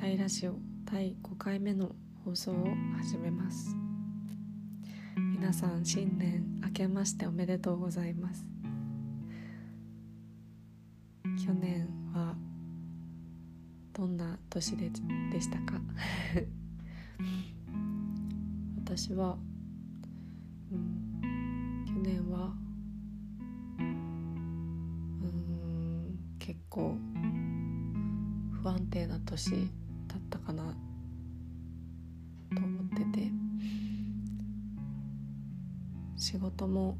サイラジオ第5回目の放送を始めます。皆さん新年明けましておめでとうございます。去年はどんな年ででしたか？私は、うん、去年はうん結構不安定な年事も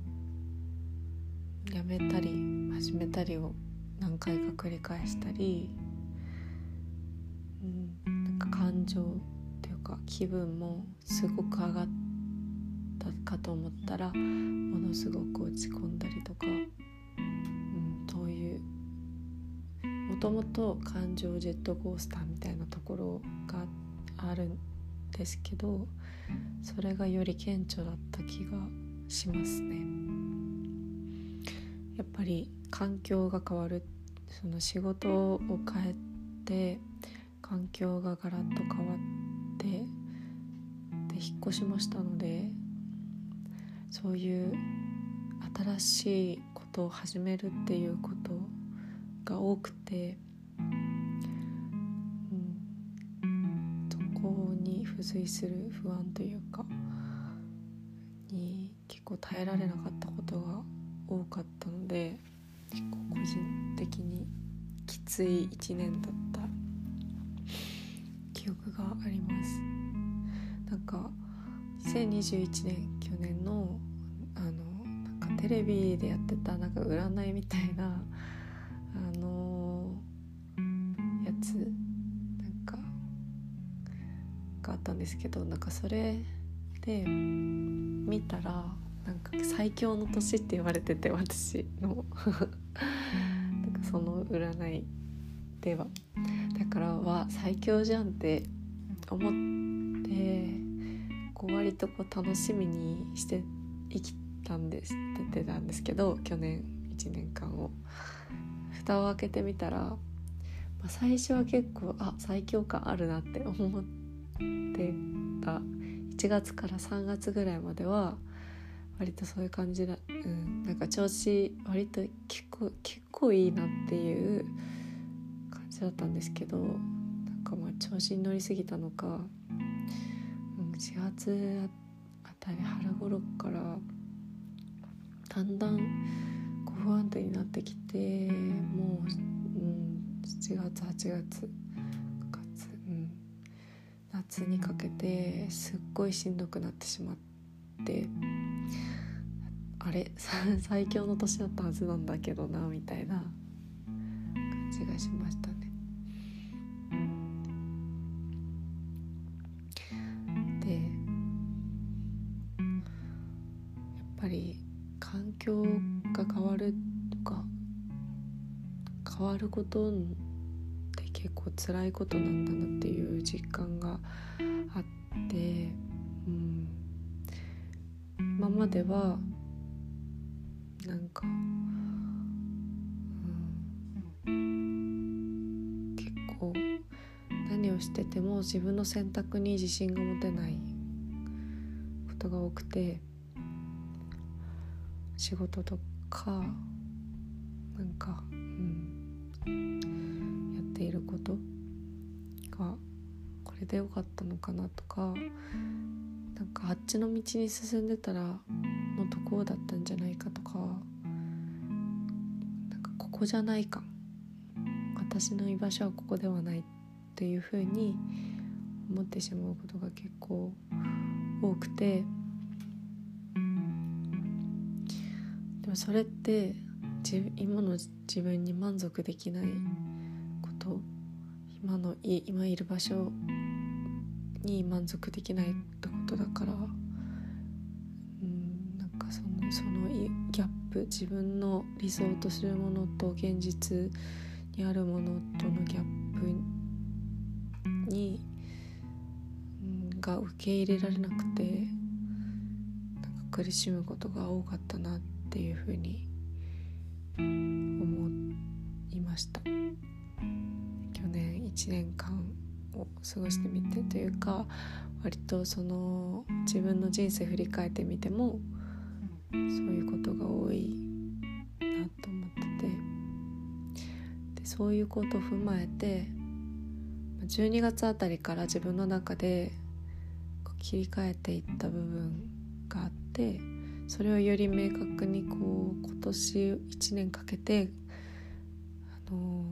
辞めたり始めたりを何回か繰り返したり、うん、なんか感情っていうか気分もすごく上がったかと思ったらものすごく落ち込んだりとかそういうもともと感情ジェットコースターみたいなところがあるんですけどそれがより顕著だった気がしますね。やっぱり環境が変わるその仕事を変えて環境がガラッと変わってで引っ越しましたのでそういう新しいことを始めるっていうことが多くて、うん、そこに付随する不安というか耐えられなかったことが多かったので結構個人的にきつい1年だった。記憶があります。なんか2021年去年のあのなんかテレビでやってたなんか占いみたいなあのー、やつなんかがあったんですけどなんかそれで見たらか最強の年って言われてて私の。なん。かその占いではだからは最強じゃんって思ってこう割とこう楽しみにして生きたんですってたんですけど去年1年間を。蓋を開けてみたら、まあ、最初は結構あ最強感あるなって思ってた。1月から3月ぐらいまでは割とそういう感じだ、うん、なんか調子割と結構結構いいなっていう感じだったんですけどなんかまあ調子に乗りすぎたのか、うん、4月あたり春頃からだんだん不安定になってきてもう、うん、7月8月9月、うん、夏にかけてすっごいしんどくなってしまってあれ最強の年だったはずなんだけどなみたいな感じがしましたね。でやっぱり環境が変わるとか変わることって結構辛いことなんだなっていう実感があって、うん、今まではなんか、うん、結構何をしてても自分の選択に自信が持てないことが多くて仕事とかなんか、うん、やっていることがこれでよかったのかなとかなんかあっちの道に進んでたらもっとこうだったんじゃないかとかなんかここじゃないか私の居場所はここではないっていうふうに思ってしまうことが結構多くてで。もそれって今の自分に満足できないこと今の今いる場所に満足できないってことだからプ自分の理想とするものと現実にあるものとのギャップに、うん、が受け入れられなくてなんか苦しむことが多かったなってっていうふうに思いました。去年1年間を過ごしてみてというか割とその自分の人生振り返ってみてもそういうことが多いなと思ってて。でそういうことを踏まえて12月あたりから自分の中で切り替えていった部分があってそれをより明確にこう今年1年かけて、あの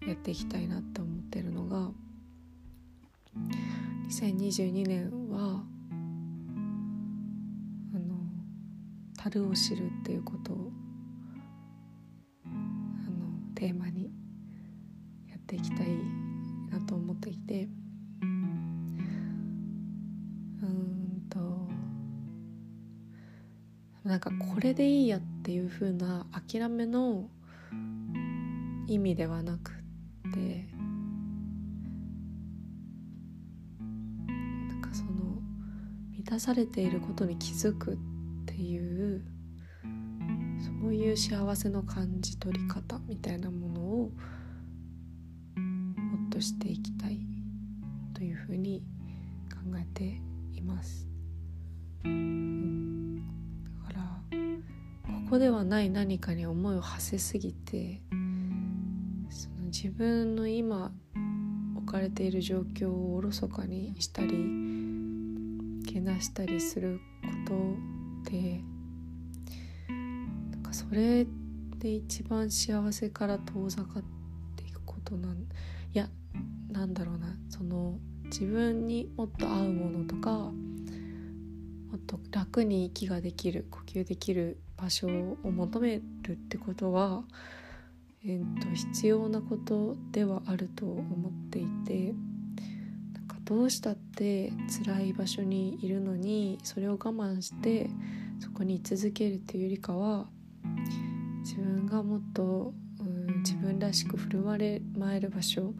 ー、やっていきたいなって思ってるのが2022年は樽を知るっていうことをあのテーマにやっていきたいなと思っていて。うんとなんかこれでいいやっていう風な諦めの意味ではなくってなんかその満たされていることに気づくってていうそういう幸せの感じ取り方みたいなものをもっとしていきたいというふうに考えています。うんだからここではない何かに思いを馳せすぎてその自分の今置かれている状況をおろそかにしたりけなしたりすることでなんかそれで一番幸せから遠ざかっていくことなんいやなんだろうな。その自分にもっと合うものとかもっと楽に息ができる呼吸できる場所を求めるってことは、えー、と必要なことではあると思っていてどうしたって辛い場所にいるのにそれを我慢してそこに居続けるっていうよりかは自分がもっと、自分らしく振る舞える場所を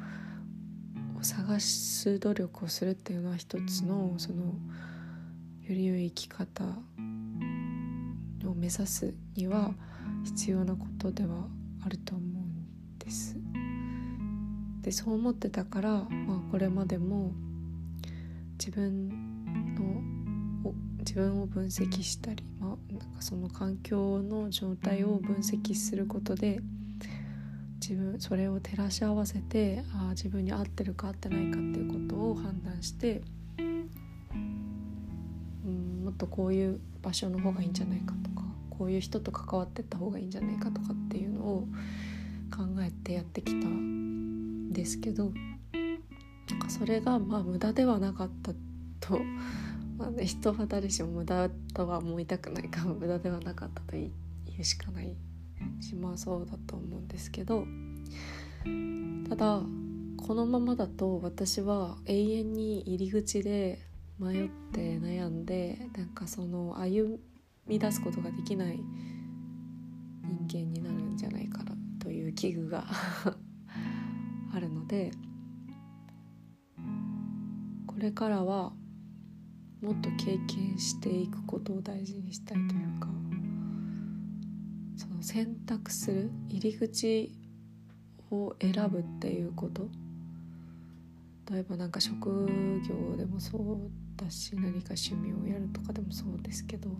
探す努力をするっていうのは一つのそのより良い生き方を目指すには必要なことではあると思うんです。でそう思ってたから、まあ、これまでも自分の自分を分析したり、まあ、なんかその環境の状態を分析することで自分それを照らし合わせてあ自分に合ってるか合ってないかっていうことを判断して、うん、もっとこういう場所の方がいいんじゃないかとかこういう人と関わってった方がいいんじゃないかとかっていうのを考えてやってきたんですけどかそれがまあ無駄ではなかったと、まあね、人は誰しも無駄とは思いたくないから 無駄ではなかったと言うしかないしまあそうだと思うんですけどただこのままだと私は永遠に入り口で迷って悩んでなんかその歩み出すことができない人間になるんじゃないかなという危惧が あるのでこれからはもっと経験していくことを大事にしたいというかその選択する入り口を選ぶっていうこと。例えばなんか職業でもそうだし何か趣味をやるとかでもそうですけどな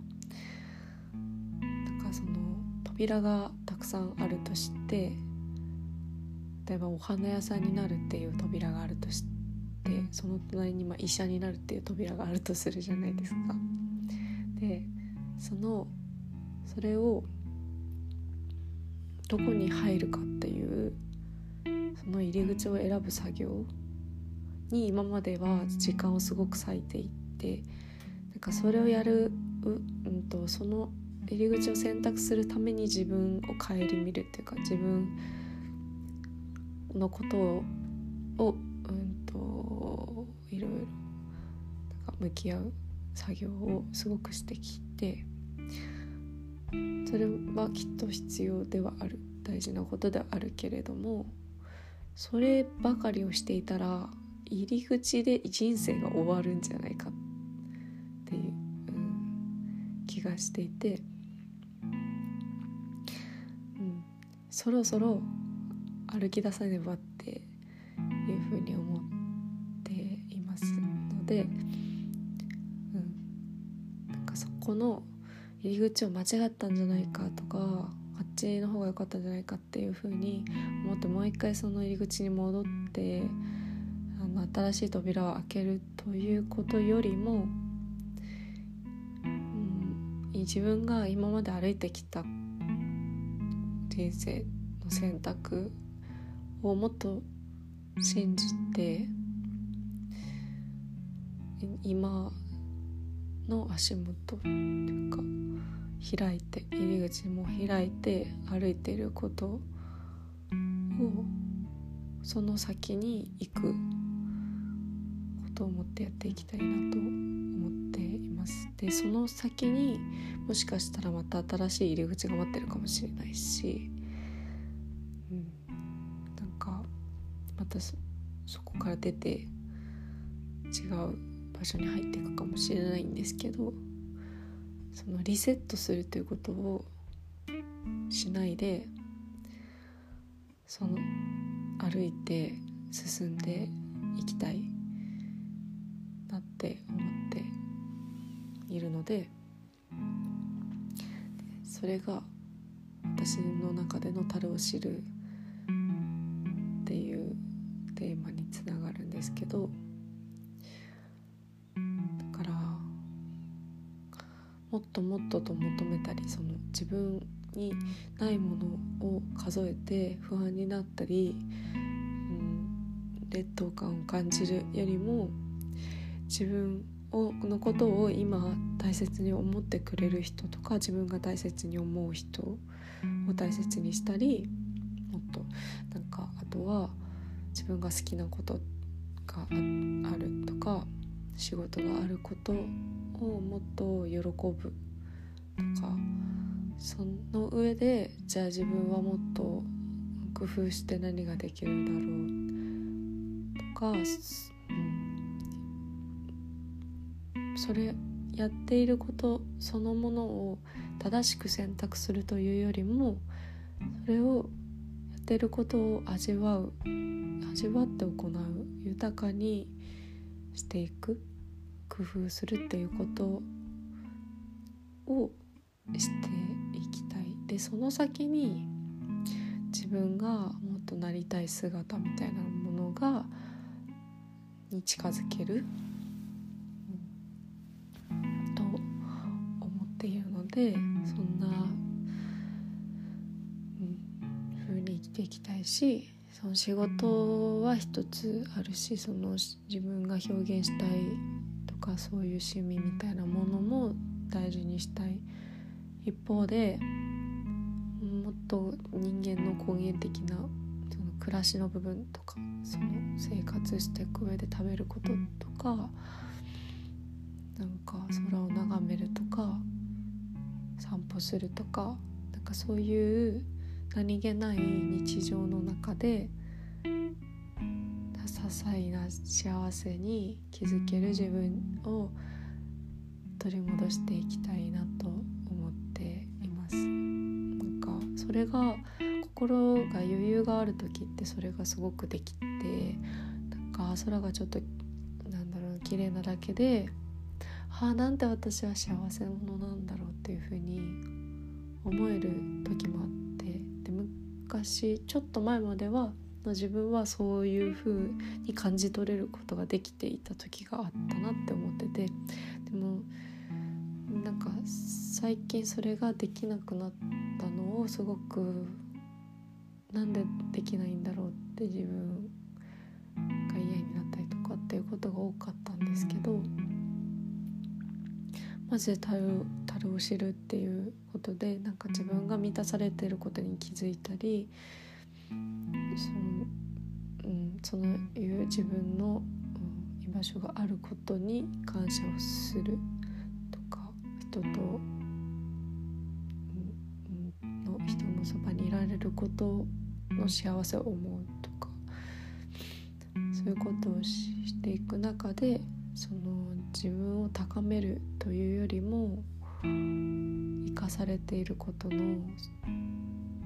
んかその扉がたくさんあるとして例えばお花屋さんになるっていう扉があるとしてその隣にま医者になるっていう扉があるとするじゃないですか。でそのそれをどこに入るかっていうその入り口を選ぶ作業に今までは時間をすごく割いていってなんかそれをやるう、うんと、その入り口を選択するために自分を顧みるっていうか自分のことを向き合う作業をすごくしてきてそれはきっと必要ではある大事なことではあるけれどもそればかりをしていたら入り口で人生が終わるんじゃないかっていう、うん、気がしていて、うん、そろそろ歩き出さねばっていうふうに思っ、うん、なんかそこの入り口を間違ったんじゃないかとかあっちの方が良かったんじゃないかっていうふうに思ってもう一回その入り口に戻ってあの新しい扉を開けるということよりも、うん、自分が今まで歩いてきた人生の選択をもっと信じて今の足元というか開いて入り口も開いて歩いていることをその先に行くことを思ってやっていきたいなと思っています。でその先にもしかしたらまた新しい入り口が待ってるかもしれないし、うん、なんかまたそこから出て違う場所に入っていくかもしれないんですけどそのリセットするということをしないでその歩いて進んでいきたいなって思っているのでそれが私の中での「樽を知る」っていうテーマにつながるんですけど。ともっとと求めたりその自分にないものを数えて不安になったり、うん、劣等感を感じるよりも自分をのことを今大切に思ってくれる人とか自分が大切に思う人を大切にしたりもっとなんかあとは自分が好きなことがあるとか仕事があることをもっと喜ぶとかその上でじゃあ自分はもっと工夫して何ができるんだろうとか、うん、それやっていることそのものを正しく選択するというよりもそれをやっていることを味わう味わって行う豊かにしていく工夫するっていうことをしていきたい。でその先に自分がもっとなりたい姿みたいなものがに近づける、と思っているのでそんな、うん、風に生きていきたいしその仕事は一つあるしその自分が表現したいとかそういう趣味みたいなものも大事にしたい一方でもっと人間の根源的なその暮らしの部分とかその生活していく上で食べることとかなんか空を眺めるとか散歩するとかなんかそういう何気ない日常の中で些細な幸せに気づける自分を取り戻していきたいなと思っています。なんかそれが心が余裕がある時ってそれがすごくできてなんか空がちょっとなんだろう綺麗なだけでああなんて私は幸せ者なんだろうっていうふうに思える時もあって昔ちょっと前までは自分はそういう風に感じ取れることができていた時があったなって思っててでもなんか最近それができなくなったのをすごくなんでできないんだろうって自分が嫌になったりとかっていうことが多かったんですけどマジで樽を知るっていうことでなんか自分が満たされてることに気づいたりその,、うん、そのいう自分の、うん、居場所があることに感謝をするとか人と、うん、の人のそばにいられることの幸せを思うとかそういうことをしていく中でその自分を高めるというよりも生かされていることの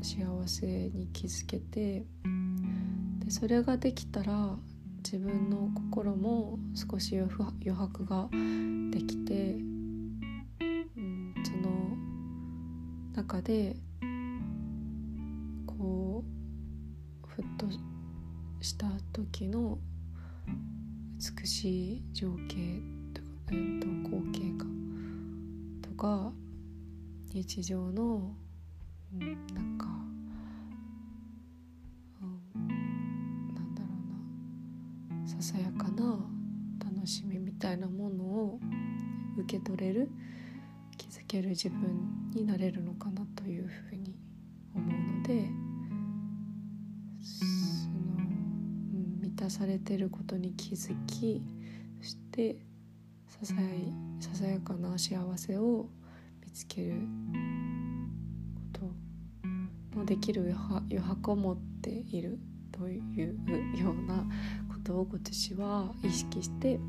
幸せに気づけてでそれができたら自分の心も少し余白ができて、うん、その中でこうふっとした時の美しい情景か日常の、うん、なんか、うん、なんだろうなささやかな楽しみみたいなものを受け取れる気づける自分になれるのかなというふうに思うので、満たされてることに気づきそしてささやささやかな幸せを見つけることのできる余白を持っているというようなことを今年は意識して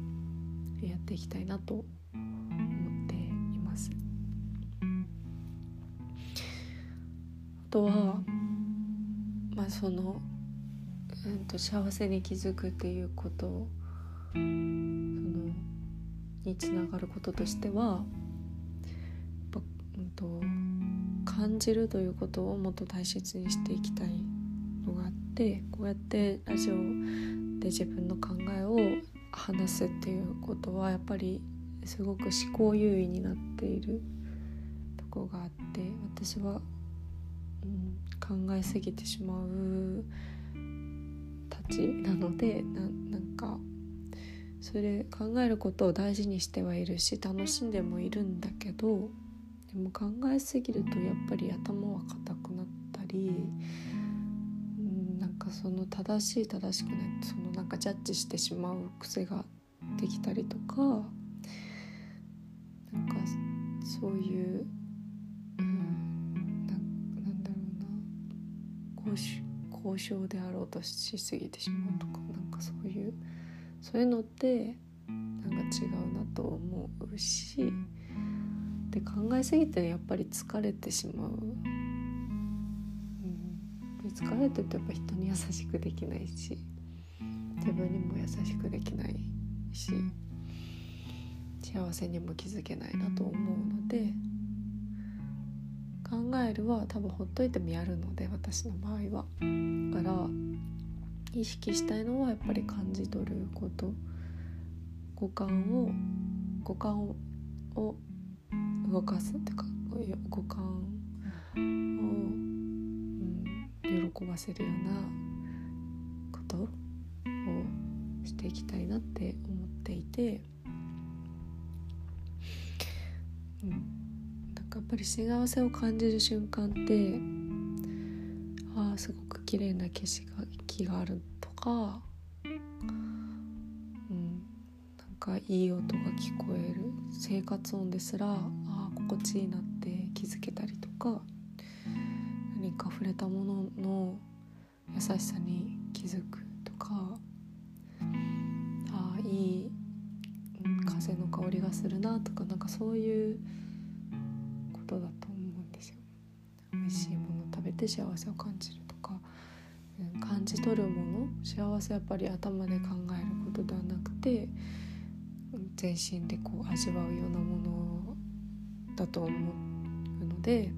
やっていきたいなと思っています。あとはまあその、うんと、幸せに気づくっていうことにつながることとしては、うんと、感じるということをもっと大切にしていきたいのがあってこうやってラジオで自分の考えを話すっていうことはやっぱりすごく思考優位になっているとこがあって私は、うん、考えすぎてしまうたちなのでななんかそれ考えることを大事にしてはいるし楽しんでもいるんだけどでも考えすぎるとやっぱり頭は硬くなったり、うん、なんかその正しい正しくないそのなんかジャッジしてしまう癖ができたりとかなんかそういう、うん、なんだろうな交交渉であろうとしすぎてしまうとかなんかそういう。そういうのってなんか違うなと思うしで考えすぎてやっぱり疲れてしまう、うん、疲れてるとやっぱ人に優しくできないし自分にも優しくできないし幸せにも気づけないなと思うので考えるは多分ほっといてもやるので私の場合は。だから意識したいのはやっぱり感じ取ること。五感を五感を動かすっていうか五感を、うん、喜ばせるようなことをしていきたいなって思っていて、うん、なんかやっぱり幸せを感じる瞬間ってああすごく綺麗な景色が気があるとか、うん、なんかいい音が聞こえる生活音ですらあ心地いいなって気づけたりとか何か触れたものの優しさに気づくとかあいい風の香りがするなとかなんかそういうことだと思うんですよ。美味しいもの食べて幸せを感じるじ取るもの幸せやっぱり頭で考えることではなくて全身でこう味わうようなものだと思うので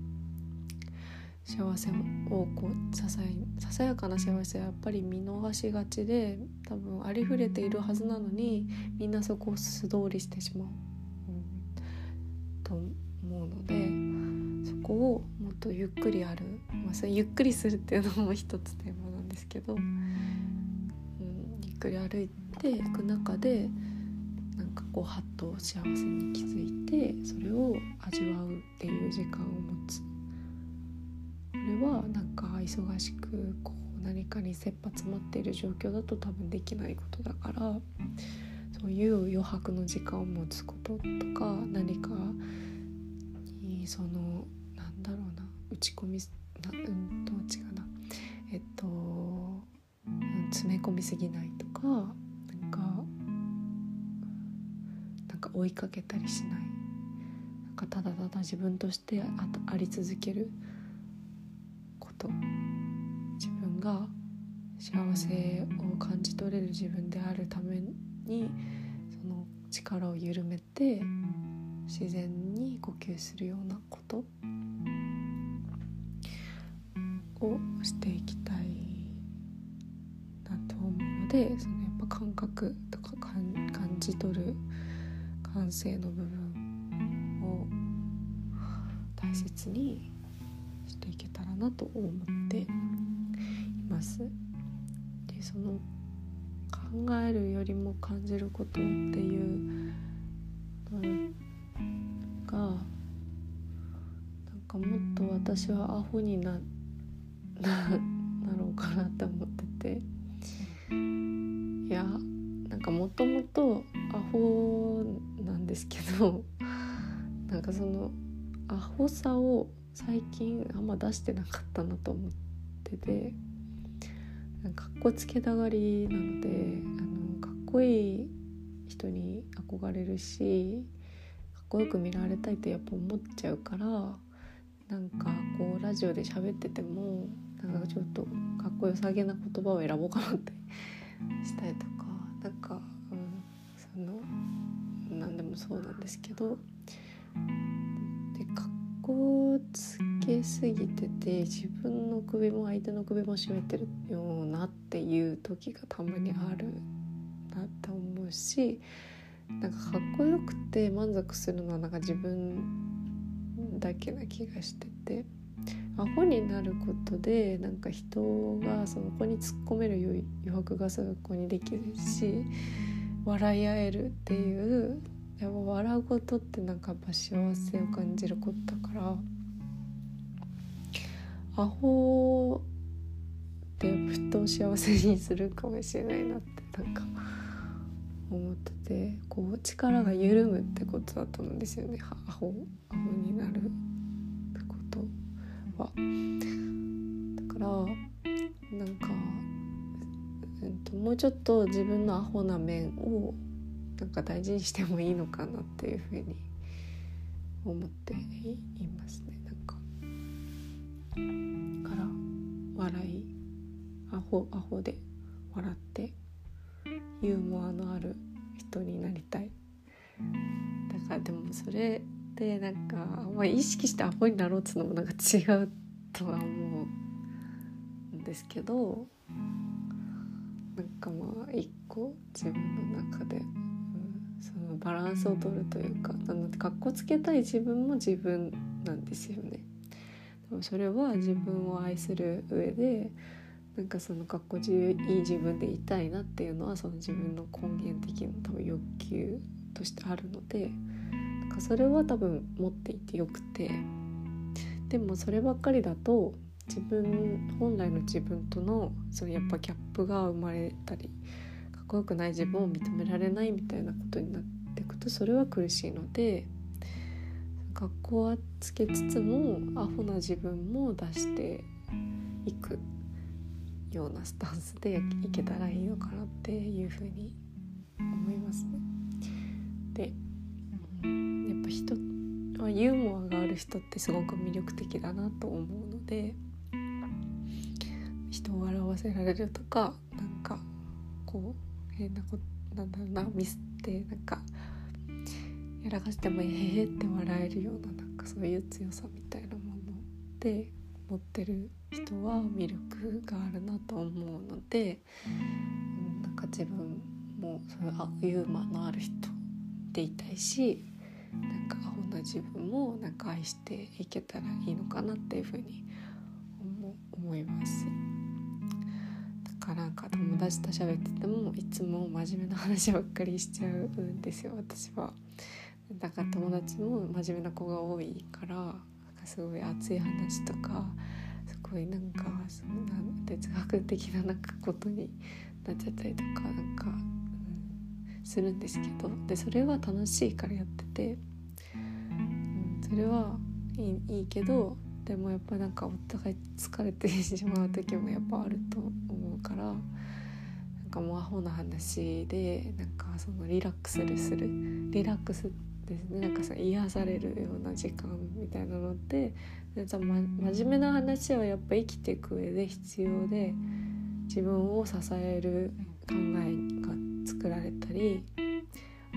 幸せをこうささささやかな幸せはやっぱり見逃しがちで多分ありふれているはずなのにみんなそこを素通りしてしまう、うん、と思うのでそこをもっとゆっくりある、まあ、ゆっくりするっていうのも一つテーマですけど、うん、ゆっくり歩いていく中でなんかこうハッと幸せに気づいてそれを味わうっていう時間を持つ。これはなんか忙しくこう何かに切羽詰まっている状況だと多分できないことだからそういう余白の時間を持つこととか何かにそのなんだろうな打ち込みなうんと違うなえっと、詰め込みすぎないとかなんかなんか追いかけたりしない。なんかただただ自分としてあり続けること。自分が幸せを感じ取れる自分であるためにその力を緩めて自然に呼吸するようなことをしていきたい。でそのやっぱ感覚とか感じ取る感性の部分を大切にしていけたらなと思っています。でその考えるよりも感じることっていうのがなんかもっと私はアホにななろうかなって思ってですけどなんかそのアホさを最近あんま出してなかったなと思っててかっこつけたがりなのであのかっこいい人に憧れるしかっこよく見られたいってやっぱ思っちゃうからなんかこうラジオで喋っててもなんかちょっとかっこよさげな言葉を選ぼうかなって したりとかなんか、そうなんですけど。でかっこつけすぎてて自分の首も相手の首も絞めてるようなっていう時がたまにあるなって思うしなんかかっこよくて満足するのはなんか自分だけな気がしててアホになることでなんか人がその子に突っ込める余白がそこにできるし笑い合えるっていうやっぱ笑うことってなんかやっぱ幸せを感じることだからアホって人を幸せにするかもしれないなってなんか思っててこう力が緩むってことだと思うんですよねアホアホになるってことは。だからなんか、えっと、もうちょっと自分のアホな面をなんか大事にしてもいいのかなっていうふうに思っていますねなんか。から笑いアホアホで笑ってユーモアのある人になりたいだからでもそれでなんか、まあ、意識してアホになろうっつうのもなんか違うとは思うんですけどなんかまあ一個自分の中で、バランスを取るというかなのでかっこつけたい自分も自分なんですよね。でもそれは自分を愛する上でなんかそのかっこいい自分でいたいなっていうのはその自分の根源的な多分欲求としてあるのでなんかそれは多分持っていてよくて。でもそればっかりだと自分本来の自分とのそのやっぱギャップが生まれたりかっこよくない自分を認められないみたいなことになっくとそれは苦しいので学校はつけつつもアホな自分も出していくようなスタンスで いけたらいいのかなっていうふうに思いますね。でやっぱ人はユーモアがある人ってすごく魅力的だなと思うので人を笑わせられるとかなんかこう変なことなんだろうなミスってなんかやらかしてもええって笑えるようななんかそういう強さみたいなもので持ってる人は魅力があるなと思うので、うん、なんか自分もそういうユーモアのある人でいたいしなんかアホな自分もなんか愛していけたらいいのかなっていうふうに思思います。だからなんか友達と喋っててもいつも真面目な話ばっかりしちゃうんですよ私は。だから友達も真面目な子が多いからすごい熱い話とかすごいなんかそのなん哲学的ななんかことになっちゃったりとかなんか、うん、するんですけどでそれは楽しいからやってて、うん、それはいいいいけどでもやっぱなんかお互い疲れてしまう時もやっぱあると思うから。なんかもうアホな話でなんかそのリラックスするリラックスですね。なんかさ癒されるような時間みたいなのってでさ、ま、真面目な話はやっぱ生きていく上で必要で自分を支える考えが作られたり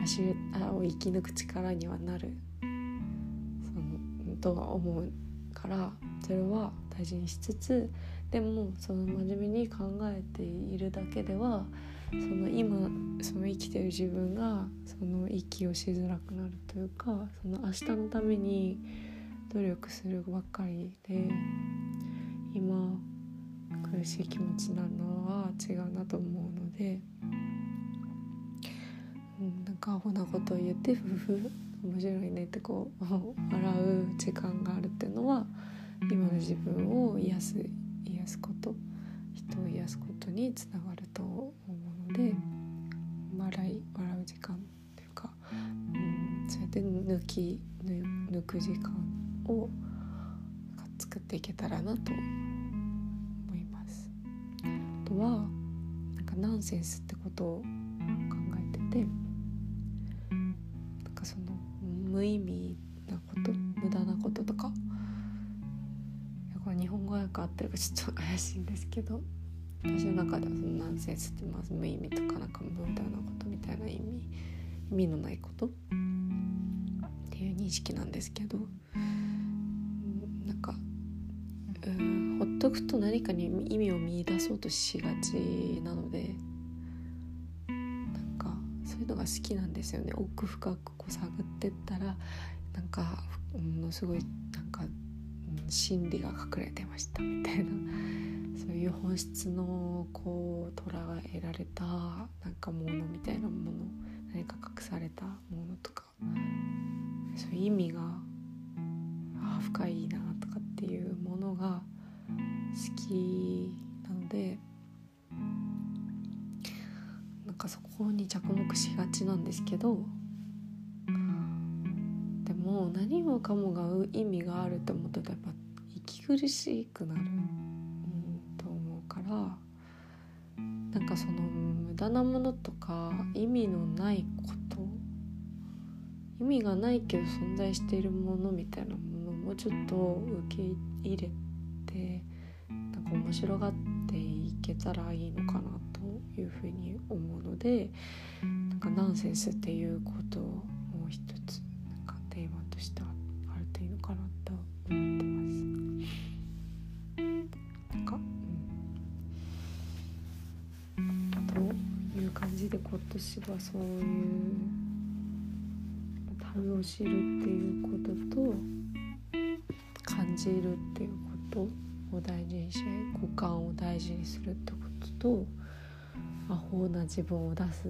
足を生き抜く力にはなるそのとは思うからそれは大事にしつつでもその真面目に考えているだけではその今その生きてる自分がその息をしづらくなるというかその明日のために努力するばっかりで今苦しい気持ちになるのは違うなと思うので、うん、なんかアホなことを言って夫婦面白いねってこう 笑う時間があるっていうのは今の自分を癒す癒すこと人を癒すことにつながるき抜く時間を作っていけたらなと思います。あとはなんかナンセンスってことを考えててなんかその無意味なこと無駄なこととかこれ日本語訳合ってるかちょっと怪しいんですけど私の中ではそのナンセンスってまず無意味とかなんか無駄なことみたいな意味意味のないこと識なんですけど。なんかうんほっとくと何かに意味を見出そうとしがちなので。なんかそういうのが好きなんですよね。奥深くこう探ってったらなんかものすごいなんか真理が隠れてましたみたいな。そういう本質のこう捉えられたなんかものみたいなもの何か隠されたものとかそういう意味があ深いなとかっていうものが好きなのでなんかそこに着目しがちなんですけどでも何もかもが意味があるって思ったらやっぱ息苦しくなる、うん、と思うからなんかその無駄なものとか意味のないこと意味がないけど存在しているものみたいなものをもうちょっと受け入れてなんか面白がっていけたらいいのかなというふうに思うのでなんかナンセンスっていうことをもう一つなんかテーマとしてあるといいのかなと思ってます。なんか、うん、という感じで今年はそういう樽を知るっていうことと感じるっていうことを大事にし五感を大事にするってことと魔法な自分を出す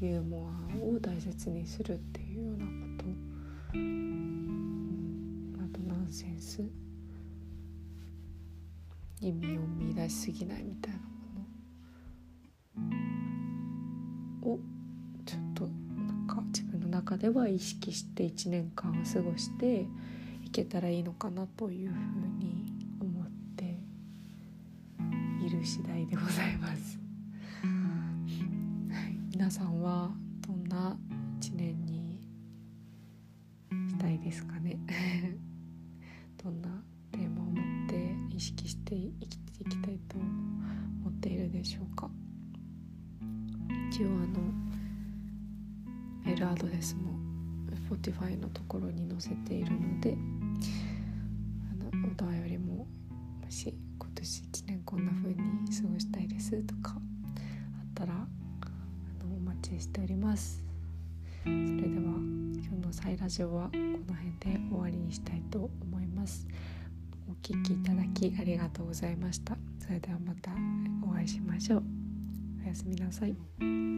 ユーモアを大切にするっていうようなこと、うん、あとナンセンス。意味を見出しすぎないみたいな。中では意識して1年間を過ごしていけたらいいのかなというふうに思っている次第でございます。はい、皆さんはどんな1年にしたいですかね載せているのであのお便りももし今年1年こんな風に過ごしたいですとかあったらあのお待ちしております。それでは今日のサイラジオはこの辺で終わりにしたいと思います。お聴きいただきありがとうございました。それではまたお会いしましょう。おやすみなさい。